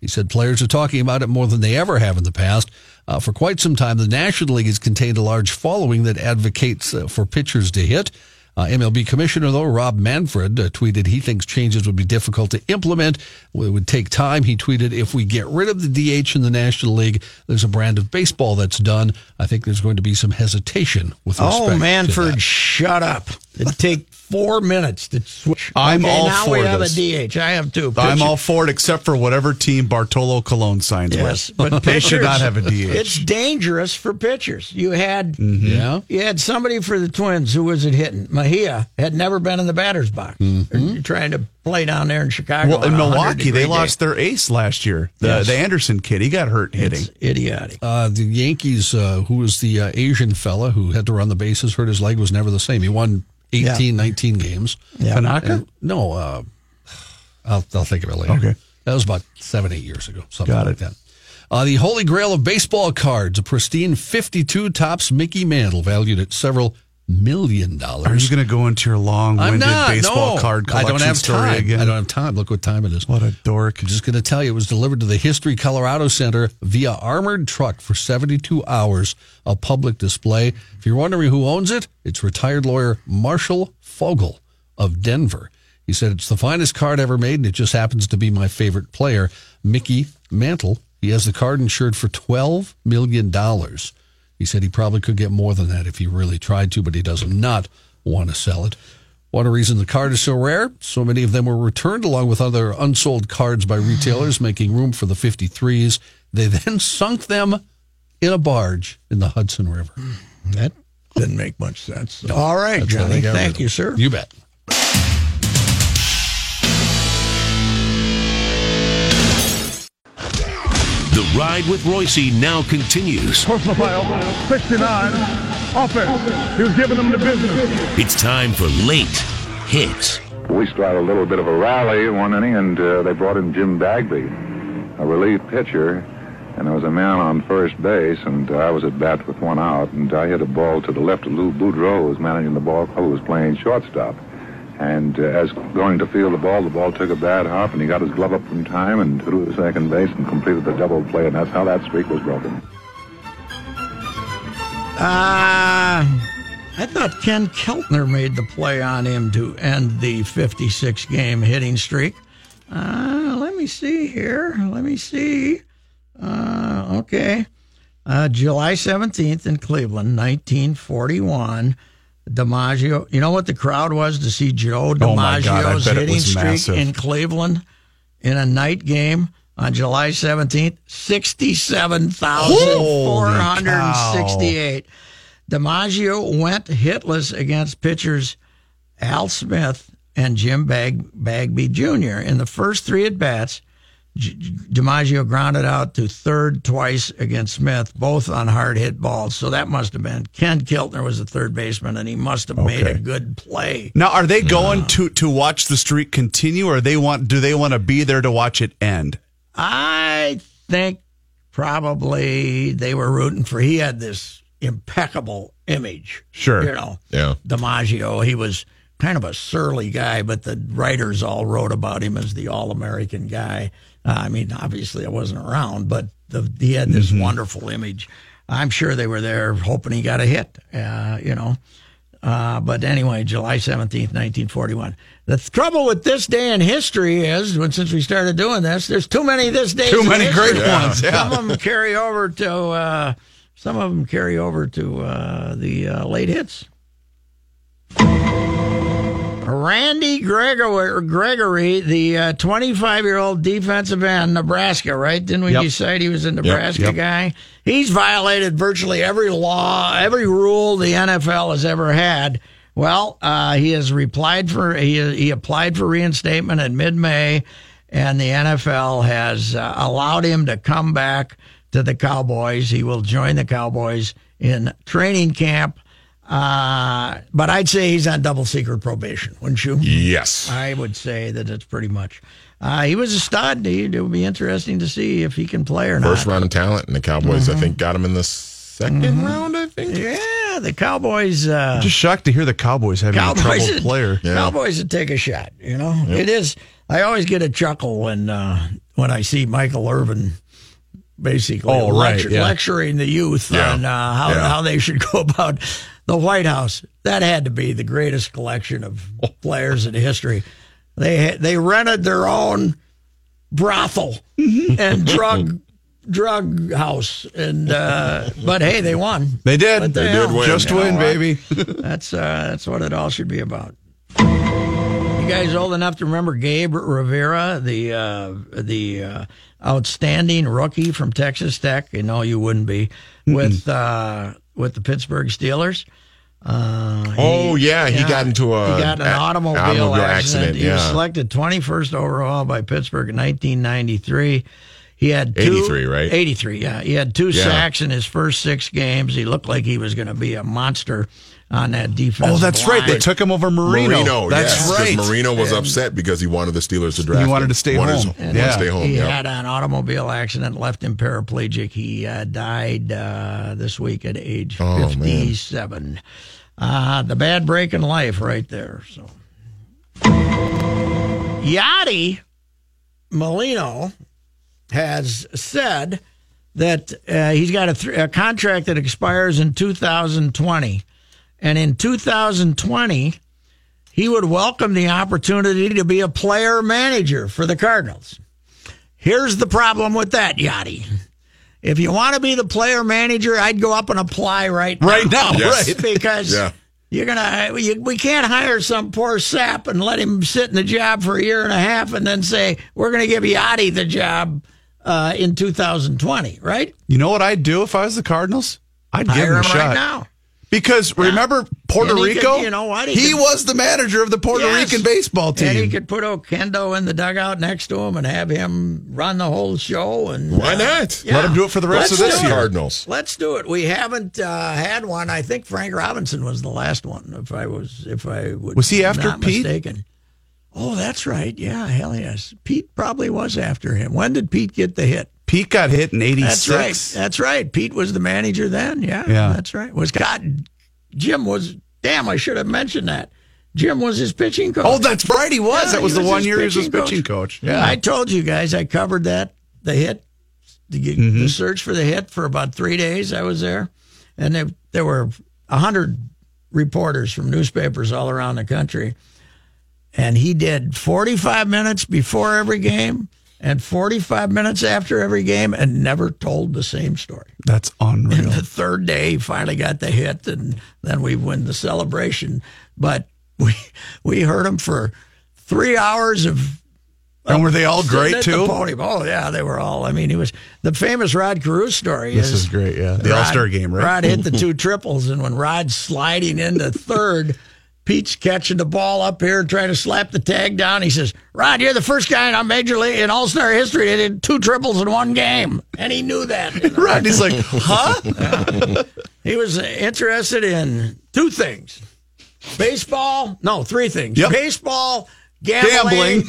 Speaker 9: He said players are talking about it more than they ever have in the past. Uh, for quite some time, the National League has contained a large following that advocates uh, for pitchers to hit. Uh, MLB Commissioner, though, Rob Manfred uh, tweeted he thinks changes would be difficult to implement. It would take time. He tweeted, if we get rid of the DH in the National League, there's a brand of baseball that's done. I think there's going to be some hesitation with respect
Speaker 4: Oh,
Speaker 9: that.
Speaker 4: shut up! It'd take four minutes to switch.
Speaker 5: I'm
Speaker 4: okay,
Speaker 5: all
Speaker 4: now
Speaker 5: for
Speaker 4: we have a DH. I have two.
Speaker 5: I'm all for it except for whatever team Bartolo Colon signs
Speaker 4: Yes,
Speaker 5: with.
Speaker 4: but
Speaker 5: they should
Speaker 4: pitchers-
Speaker 5: not have a DH.
Speaker 4: It's dangerous for pitchers. You had
Speaker 9: Yeah.
Speaker 4: you had somebody for the Twins who was it hitting. Mejia had never been in the batter's box.
Speaker 5: Mm-hmm.
Speaker 4: You're trying to play down there in Chicago.
Speaker 5: Well, in
Speaker 4: on a 100
Speaker 5: Milwaukee, they
Speaker 4: degree
Speaker 5: lost their ace last year. The
Speaker 4: Yes.
Speaker 5: the Anderson kid, he got hurt hitting.
Speaker 4: It's idiotic.
Speaker 9: Uh, the Yankees, uh, who was the uh, Asian fella who had to run the bases, hurt his leg, was never the same. He won 18, 19 games.
Speaker 4: Yeah.
Speaker 5: Tanaka?
Speaker 9: And- no, uh, I'll, I'll think of it later.
Speaker 5: Okay.
Speaker 9: That was about seven, eight years ago, something
Speaker 5: Got
Speaker 9: like
Speaker 5: it.
Speaker 9: that. Uh, the Holy Grail of baseball cards, a pristine 52 Topps Mickey Mantle valued at several million dollars.
Speaker 5: Are you going to go into your long-winded
Speaker 9: not.
Speaker 5: baseball
Speaker 9: no.
Speaker 5: card
Speaker 9: I
Speaker 5: collection
Speaker 9: don't have
Speaker 5: story
Speaker 9: time.
Speaker 5: again?
Speaker 9: I don't have time. Look what time it is.
Speaker 5: What a dork!
Speaker 9: I'm just going to tell you, it was delivered to the History Colorado Center via armored truck for 72 hours, a public display. If you're wondering who owns it, it's retired lawyer Marshall Fogel of Denver. He said it's the finest card ever made, and it just happens to be my favorite player, Mickey Mantle. He has the card insured for $12 million. He said he probably could get more than that if he really tried to, but he does not want to sell it. One reason the card is so rare, so many of them were returned along with other unsold cards by retailers, making room for the 53s. They then sunk them in a barge in the Hudson River.
Speaker 4: That didn't make much sense. All right, Johnny.
Speaker 9: they got rid
Speaker 4: Thank you, sir.
Speaker 9: You bet.
Speaker 2: The Ride with Royce now continues.
Speaker 7: Personal foul, 69, offense. He was giving them the business.
Speaker 2: It's time for late hits.
Speaker 10: We started a little bit of a rally one inning, and uh, they brought in Jim Bagby, a relief pitcher, and there was a man on first base, and I was at bat with one out, and I hit a ball to the left of Lou Boudreau, who was managing the ball, who was playing shortstop. And uh, as going to field the ball, the ball took a bad hop, and he got his glove up in time and threw to second base and completed the double play, and that's how that streak was broken.
Speaker 4: Uh, I thought Ken Keltner made the play on him to end the 56 game hitting streak. Uh, let me see here. Let me see. Uh, okay. Uh, July 17th in Cleveland, 1941. DiMaggio. You know what the crowd was to see Joe
Speaker 5: Oh,
Speaker 4: DiMaggio's
Speaker 5: bet
Speaker 4: hitting streak
Speaker 5: massive.
Speaker 4: in Cleveland in a night game on July 17th? 67,468. DiMaggio went hitless against pitchers Al Smith and Jim Bag- Bagby Jr. In the first three at bats, DiMaggio grounded out to third twice against Smith, both on hard hit balls. So that must have been Ken Keltner was the third baseman, and he must have made a good play.
Speaker 5: Now, are they going uh, to to watch the streak continue, or they want? Do they want to be there to watch it end?
Speaker 4: I think probably they were rooting for. He had this impeccable image.
Speaker 5: Sure.
Speaker 4: you know.
Speaker 6: Yeah.
Speaker 4: DiMaggio. He was kind of a surly guy, but the writers all wrote about him as the all-American guy. Uh, I mean, obviously, I wasn't around, but the, he had this wonderful image. I'm sure they were there hoping he got a hit. Uh, you know. Uh, but anyway, July 17th, 1941. The trouble with this day in history is, when since we started doing this, there's too many this day.
Speaker 5: Too many great ones, yeah.
Speaker 4: Some of them carry over to, uh, some of them carry over to uh, the uh, late hits. Randy Gregory, Gregory the 25 year old defensive end, Nebraska, right? Didn't we
Speaker 5: Yep.
Speaker 4: decide he was a Nebraska
Speaker 5: yep.
Speaker 4: guy? He's violated virtually every law, every rule the NFL has ever had. Well, uh, he has replied for he he applied for reinstatement in mid May, and the NFL has uh, allowed him to come back to the Cowboys. He will join the Cowboys in training camp. Uh, but I'd say he's on double secret probation, wouldn't you?
Speaker 6: Yes.
Speaker 4: I would say that it's pretty much. Uh, he was a stud. He- It would be interesting to see if he can play or
Speaker 6: First
Speaker 4: not.
Speaker 6: round of talent, and the Cowboys, I think, got him in the 2nd round, I think.
Speaker 4: Yeah, the Cowboys. Uh,
Speaker 5: Just shocked to hear the Cowboys having a
Speaker 4: Cowboys,
Speaker 5: troubled
Speaker 4: would,
Speaker 5: player.
Speaker 4: Cowboys would take a shot. You know, it is. I always get a chuckle when uh, when I see Michael Irvin basically
Speaker 5: Oh, right,
Speaker 4: lecture-
Speaker 5: yeah.
Speaker 4: lecturing the youth
Speaker 6: Yeah.
Speaker 4: on uh, how
Speaker 6: Yeah.
Speaker 4: how they should go about the White House. That had to be the greatest collection of players in history. They they rented their own brothel and drug drug house and uh, but hey they won
Speaker 5: They did.
Speaker 4: What the
Speaker 5: They
Speaker 4: hell?
Speaker 5: did win. Just
Speaker 4: You
Speaker 5: win,
Speaker 4: what?
Speaker 5: baby.
Speaker 4: That's uh, that's what it all should be about. You guys old enough to remember Gabe Rivera, the uh, the uh, outstanding rookie from Texas Tech? You know you wouldn't be with uh, with the Pittsburgh Steelers. Uh,
Speaker 6: Oh, Oh, yeah, he got into a-
Speaker 4: he got an
Speaker 6: a-
Speaker 4: automobile,
Speaker 6: automobile
Speaker 4: accident.
Speaker 6: accident,
Speaker 4: He was selected 21st overall by Pittsburgh in 1993. He had two,
Speaker 6: 83, right?
Speaker 4: 83, yeah. He had two
Speaker 6: Yeah.
Speaker 4: sacks in his first six games. He looked like he was going to be a monster on that defense.
Speaker 5: Oh, that's right. They took him over Marino.
Speaker 6: Marino,
Speaker 5: that's
Speaker 6: yes, 'cause
Speaker 5: right.
Speaker 6: Marino was upset because he wanted the Steelers to draft.
Speaker 5: He wanted
Speaker 6: him.
Speaker 5: to stay
Speaker 6: Wanted
Speaker 5: home.
Speaker 6: to-
Speaker 4: And
Speaker 6: wanted to stay home.
Speaker 4: He
Speaker 6: yeah.
Speaker 4: had an automobile accident, left him paraplegic. He uh, died uh, this week at age
Speaker 6: Oh, man.
Speaker 4: 57. Uh, the bad break in life right there. So, Yadi Molina has said that uh, he's got a, th- a contract that expires in 2020. And in 2020, he would welcome the opportunity to be a player manager for the Cardinals. Here's the problem with that, Yadi. If you want to be the player manager, I'd go up and apply right now.
Speaker 5: Right now,
Speaker 6: Yes.
Speaker 5: right.
Speaker 4: Because
Speaker 6: Yeah.
Speaker 4: you're gonna, you, we can't hire some poor sap and let him sit in the job for a year and a half, and then say we're going to give Yadi the job uh, in 2020, right?
Speaker 5: You know what I'd do if I was the Cardinals? I'd give
Speaker 4: Hire
Speaker 5: him a
Speaker 4: him
Speaker 5: shot.
Speaker 4: right now.
Speaker 5: Because remember Puerto
Speaker 4: And
Speaker 5: Rico?
Speaker 4: could- you know what? He
Speaker 5: He,
Speaker 4: could-
Speaker 5: was the manager of the Puerto
Speaker 4: Yes.
Speaker 5: Rican baseball team.
Speaker 4: And he could put Oquendo in the dugout next to him and have him run the whole show. And
Speaker 6: Why
Speaker 4: uh,
Speaker 6: not?
Speaker 4: yeah.
Speaker 5: Let him do it for the rest
Speaker 4: Let's
Speaker 5: of this
Speaker 4: do
Speaker 5: year.
Speaker 6: Cardinals.
Speaker 4: Let's do it. We haven't uh, had one. I think Frank Robinson was the last one. If I was, if I would,
Speaker 5: Was he after
Speaker 4: not
Speaker 5: Pete?
Speaker 4: Mistaken. Oh, that's right. Yeah, hell yes. Pete probably was after him. When did Pete get the hit?
Speaker 5: Pete got hit in '86.
Speaker 4: That's right. That's right. Pete was the manager then. Yeah,
Speaker 5: Yeah.
Speaker 4: that's right. Was God? Jim was. Damn, I should have mentioned that. Jim was his pitching coach.
Speaker 5: Oh, that's right. He was.
Speaker 4: Yeah,
Speaker 5: that was
Speaker 4: he
Speaker 5: the one year he was his pitching coach. Yeah.
Speaker 4: I told you guys I covered that the hit, the,
Speaker 5: Mm-hmm.
Speaker 4: the search for the hit for about three days. I was there, and there, there were a hundred reporters from newspapers all around the country, and he did forty five minutes before every game and forty five minutes after every game, and never told the same story.
Speaker 5: That's unreal.
Speaker 4: And the third day, he finally got the hit, and then we win the celebration. But we we heard him for three hours of.
Speaker 5: And were they all great, too?
Speaker 4: Podium. Oh yeah, they were all. I mean, he was the famous Rod Carew story.
Speaker 5: This is great, yeah. The All-Star game, right?
Speaker 4: Rod hit the two triples, and when Rod's sliding into third. Pete's catching the ball up here, trying to slap the tag down. He says, "Rod, you're the first guy in our major league in All Star history that did two triples in one game," and he knew that. you know.
Speaker 5: Right. He's like, huh?
Speaker 4: He was interested in two things baseball, no, three things
Speaker 5: Yep.
Speaker 4: baseball, gambling,
Speaker 5: Gambling.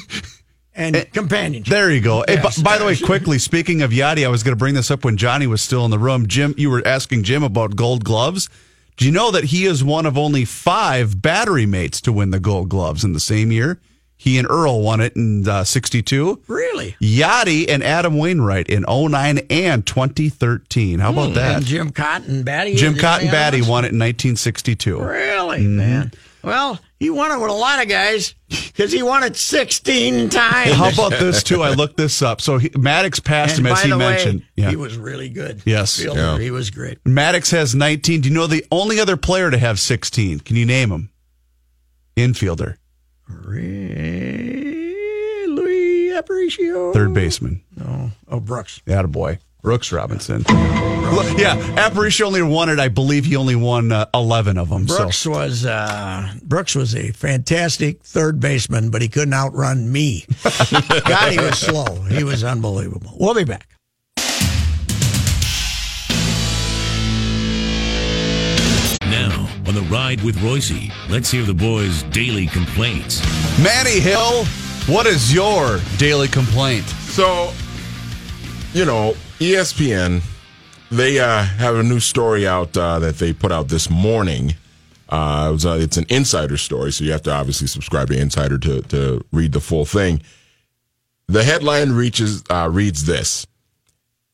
Speaker 4: and eh, companionship.
Speaker 5: There you go. Hey,
Speaker 4: Yes,
Speaker 5: b- by the way, quickly, speaking of Yadi, I was going to bring this up when Johnny was still in the room. Jim, you were asking Jim about gold gloves. Do you know that he is one of only five battery mates to win the gold gloves in the same year? He and Earl won it in uh, 62.
Speaker 4: Really?
Speaker 5: Yadi and Adam Wainwright in 09 and 2013. How about that?
Speaker 4: Hmm. And Jim Cotton Battey.
Speaker 5: Jim Cotton
Speaker 4: Battey
Speaker 5: won it in 1962.
Speaker 4: Really, man? Well, he won it with a lot of guys because he won it 16 times.
Speaker 5: How about this, too? I looked this up. So he, Maddux passed
Speaker 4: and
Speaker 5: him, as
Speaker 4: by
Speaker 5: he
Speaker 4: the
Speaker 5: mentioned.
Speaker 4: way,
Speaker 5: yeah.
Speaker 4: he was really good.
Speaker 5: Yes.
Speaker 6: Yeah.
Speaker 4: He was great.
Speaker 5: Maddux has 19. Do you know the only other player to have 16? Can you name him? Infielder,
Speaker 4: Re- Luis Aparicio.
Speaker 5: third baseman.
Speaker 4: No. Oh, Brooks.
Speaker 5: Attaboy. Brooks Robinson. Look, yeah, Aparicio only won it. I believe he only won uh, 11 of them.
Speaker 4: Brooks
Speaker 5: So
Speaker 4: was uh, Brooks was a fantastic third baseman, but he couldn't outrun me. God, he was slow. He was unbelievable. We'll be back.
Speaker 2: Now, on the ride with Royce, let's hear the boys' daily complaints.
Speaker 5: Manny Hill, what is your daily complaint?
Speaker 6: So, you know, ESPN, they uh, have a new story out uh, that they put out this morning. Uh, it was, uh, it's an insider story, so you have to obviously subscribe to Insider to, to read the full thing. The headline reaches uh, reads this: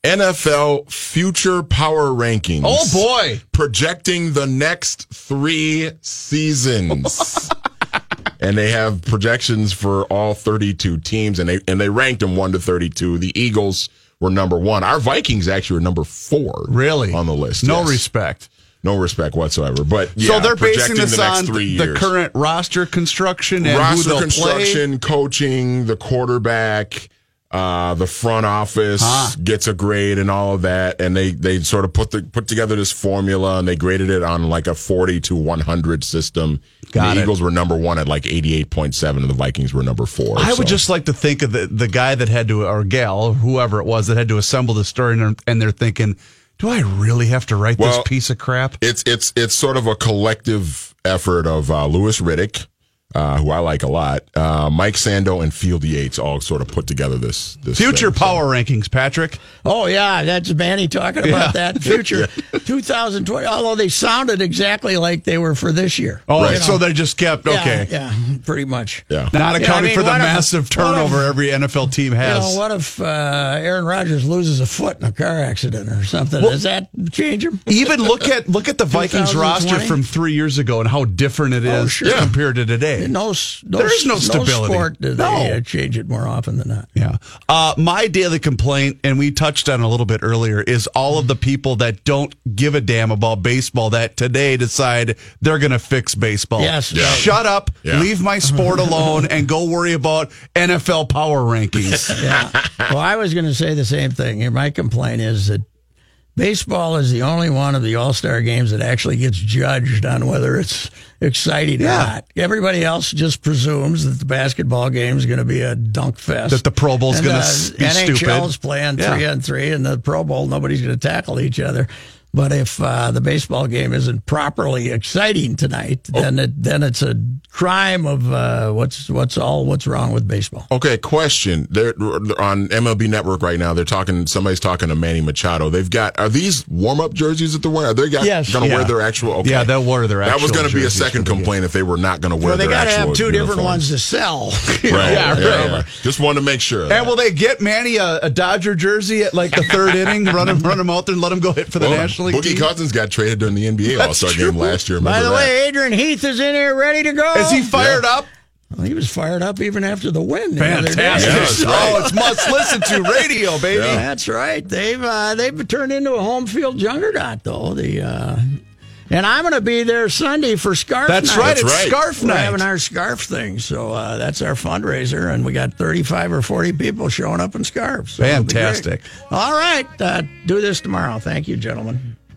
Speaker 6: NFL future power rankings.
Speaker 5: Oh, boy.
Speaker 6: Projecting the next three seasons. and they have projections for all 32 teams and they and they ranked them 1 to 32 the eagles were number 1 our vikings actually were number 4
Speaker 5: Really?
Speaker 6: on the list
Speaker 5: No
Speaker 6: yes.
Speaker 5: respect.
Speaker 6: no respect whatsoever but yeah, so
Speaker 5: they're basing this
Speaker 6: the
Speaker 5: on the current roster construction and
Speaker 6: roster construction coaching the quarterback Uh, the front office gets a grade and all of that, and they they sort of put the put together this formula and they graded it on like a forty to one hundred system.
Speaker 5: Got
Speaker 6: the
Speaker 5: it.
Speaker 6: Eagles were number one at like eighty eight point seven, and the Vikings were number four.
Speaker 5: I
Speaker 6: so.
Speaker 5: would just like to think of the, the guy that had to, or gal, or whoever it was that had to assemble the story, and, and they're thinking, do I really have to write
Speaker 6: Well,
Speaker 5: this piece of crap?
Speaker 6: it's it's it's sort of a collective effort of uh, Louis Riddick, uh, who I like a lot, uh, Mike Sando, and Field Yates all sort of put together this this
Speaker 5: Future
Speaker 6: thing. So-
Speaker 5: power rankings, Patrick.
Speaker 4: Oh yeah, that's Manny talking about
Speaker 5: Yeah.
Speaker 4: that future 2020. Although they sounded exactly like they were for this year.
Speaker 5: Oh,
Speaker 4: You know?
Speaker 5: so they just kept,
Speaker 4: Yeah,
Speaker 5: okay.
Speaker 4: yeah, pretty much.
Speaker 6: Yeah.
Speaker 5: Not
Speaker 4: Yeah, I
Speaker 5: accounting
Speaker 4: mean,
Speaker 5: for the
Speaker 4: if-
Speaker 5: massive
Speaker 4: what if-
Speaker 5: turnover every NFL team
Speaker 4: You
Speaker 5: has.
Speaker 4: know, what if uh, Aaron Rodgers loses a foot in a car accident or something?
Speaker 5: Well-
Speaker 4: Does that change him?
Speaker 5: Even look at look at the Vikings roster from three years ago and how different it is
Speaker 4: Oh, sure.
Speaker 5: compared to today.
Speaker 4: No, no,
Speaker 5: There is no
Speaker 4: s-
Speaker 5: stability.
Speaker 4: sport do they
Speaker 5: No.
Speaker 4: uh, change it more often than not.
Speaker 5: Yeah. Uh, my daily complaint, and we touched on it a little bit earlier, is all of the people that don't give a damn about baseball that today decide they're going to fix baseball.
Speaker 4: Yes, Yeah.
Speaker 5: Shut up,
Speaker 6: Yeah.
Speaker 5: leave my sport alone, and go worry about NFL power rankings.
Speaker 4: Yeah. well, I was going to say the same thing. My complaint is that baseball is the only one of the All Star games that actually gets judged on whether it's exciting
Speaker 5: Yeah.
Speaker 4: or not. Everybody else just presumes that the basketball game is going to be a dunk fest.
Speaker 5: That the Pro Bowl's
Speaker 4: And,
Speaker 5: gonna
Speaker 4: uh,
Speaker 5: s- be
Speaker 4: NHL's
Speaker 5: stupid.
Speaker 4: playing
Speaker 5: Yeah.
Speaker 4: three on three, and the Pro Bowl nobody's going to tackle each other. But if uh, the baseball game isn't properly exciting tonight, then it then it's a crime of uh, what's what's all what's wrong with baseball.
Speaker 6: Okay, question. They're on MLB Network right now. They're talking. Somebody's talking to Manny Machado. They've got. Are these warm up jerseys that they're wearing? Are they got,
Speaker 4: Yes.
Speaker 6: going to
Speaker 5: Yeah.
Speaker 6: wear their actual? Okay.
Speaker 5: Yeah, they'll wear their actual.
Speaker 6: That was going to be a second
Speaker 5: for the game.
Speaker 6: complaint if they were not going to wear
Speaker 4: Well, they got to have two different ones to sell.
Speaker 6: Right.
Speaker 5: Yeah,
Speaker 6: yeah,
Speaker 5: right.
Speaker 6: Just wanted to make sure.
Speaker 5: And will they get Manny a, a Dodger jersey at like the third inning? Run him, run him out there and let him go hit for the
Speaker 6: Well,
Speaker 5: National League
Speaker 6: Boogie
Speaker 5: team?
Speaker 6: Cousins got traded during the NBA All Star game last year.
Speaker 4: By the
Speaker 6: that?
Speaker 4: way, Adrian Heath is in here ready to go.
Speaker 5: Is he fired up?
Speaker 4: Well, he was fired up even after the win. the other day.
Speaker 5: Fantastic!
Speaker 6: Yeah, that's right.
Speaker 5: Oh, it's must listen to radio, baby.
Speaker 6: Yeah.
Speaker 4: That's right. They've uh, they've turned into a home field juggernaut, though. The uh, and I'm going to be there Sunday for scarf.
Speaker 5: That's
Speaker 4: night.
Speaker 5: right.
Speaker 6: That's
Speaker 5: it's
Speaker 6: right.
Speaker 5: scarf
Speaker 4: We're
Speaker 5: night.
Speaker 4: having our scarf thing, so uh, that's our fundraiser, and we got 35 or 40 people showing up in scarves. So it'll be great.
Speaker 5: Fantastic.
Speaker 4: All right, uh, do this tomorrow. Thank you, gentlemen.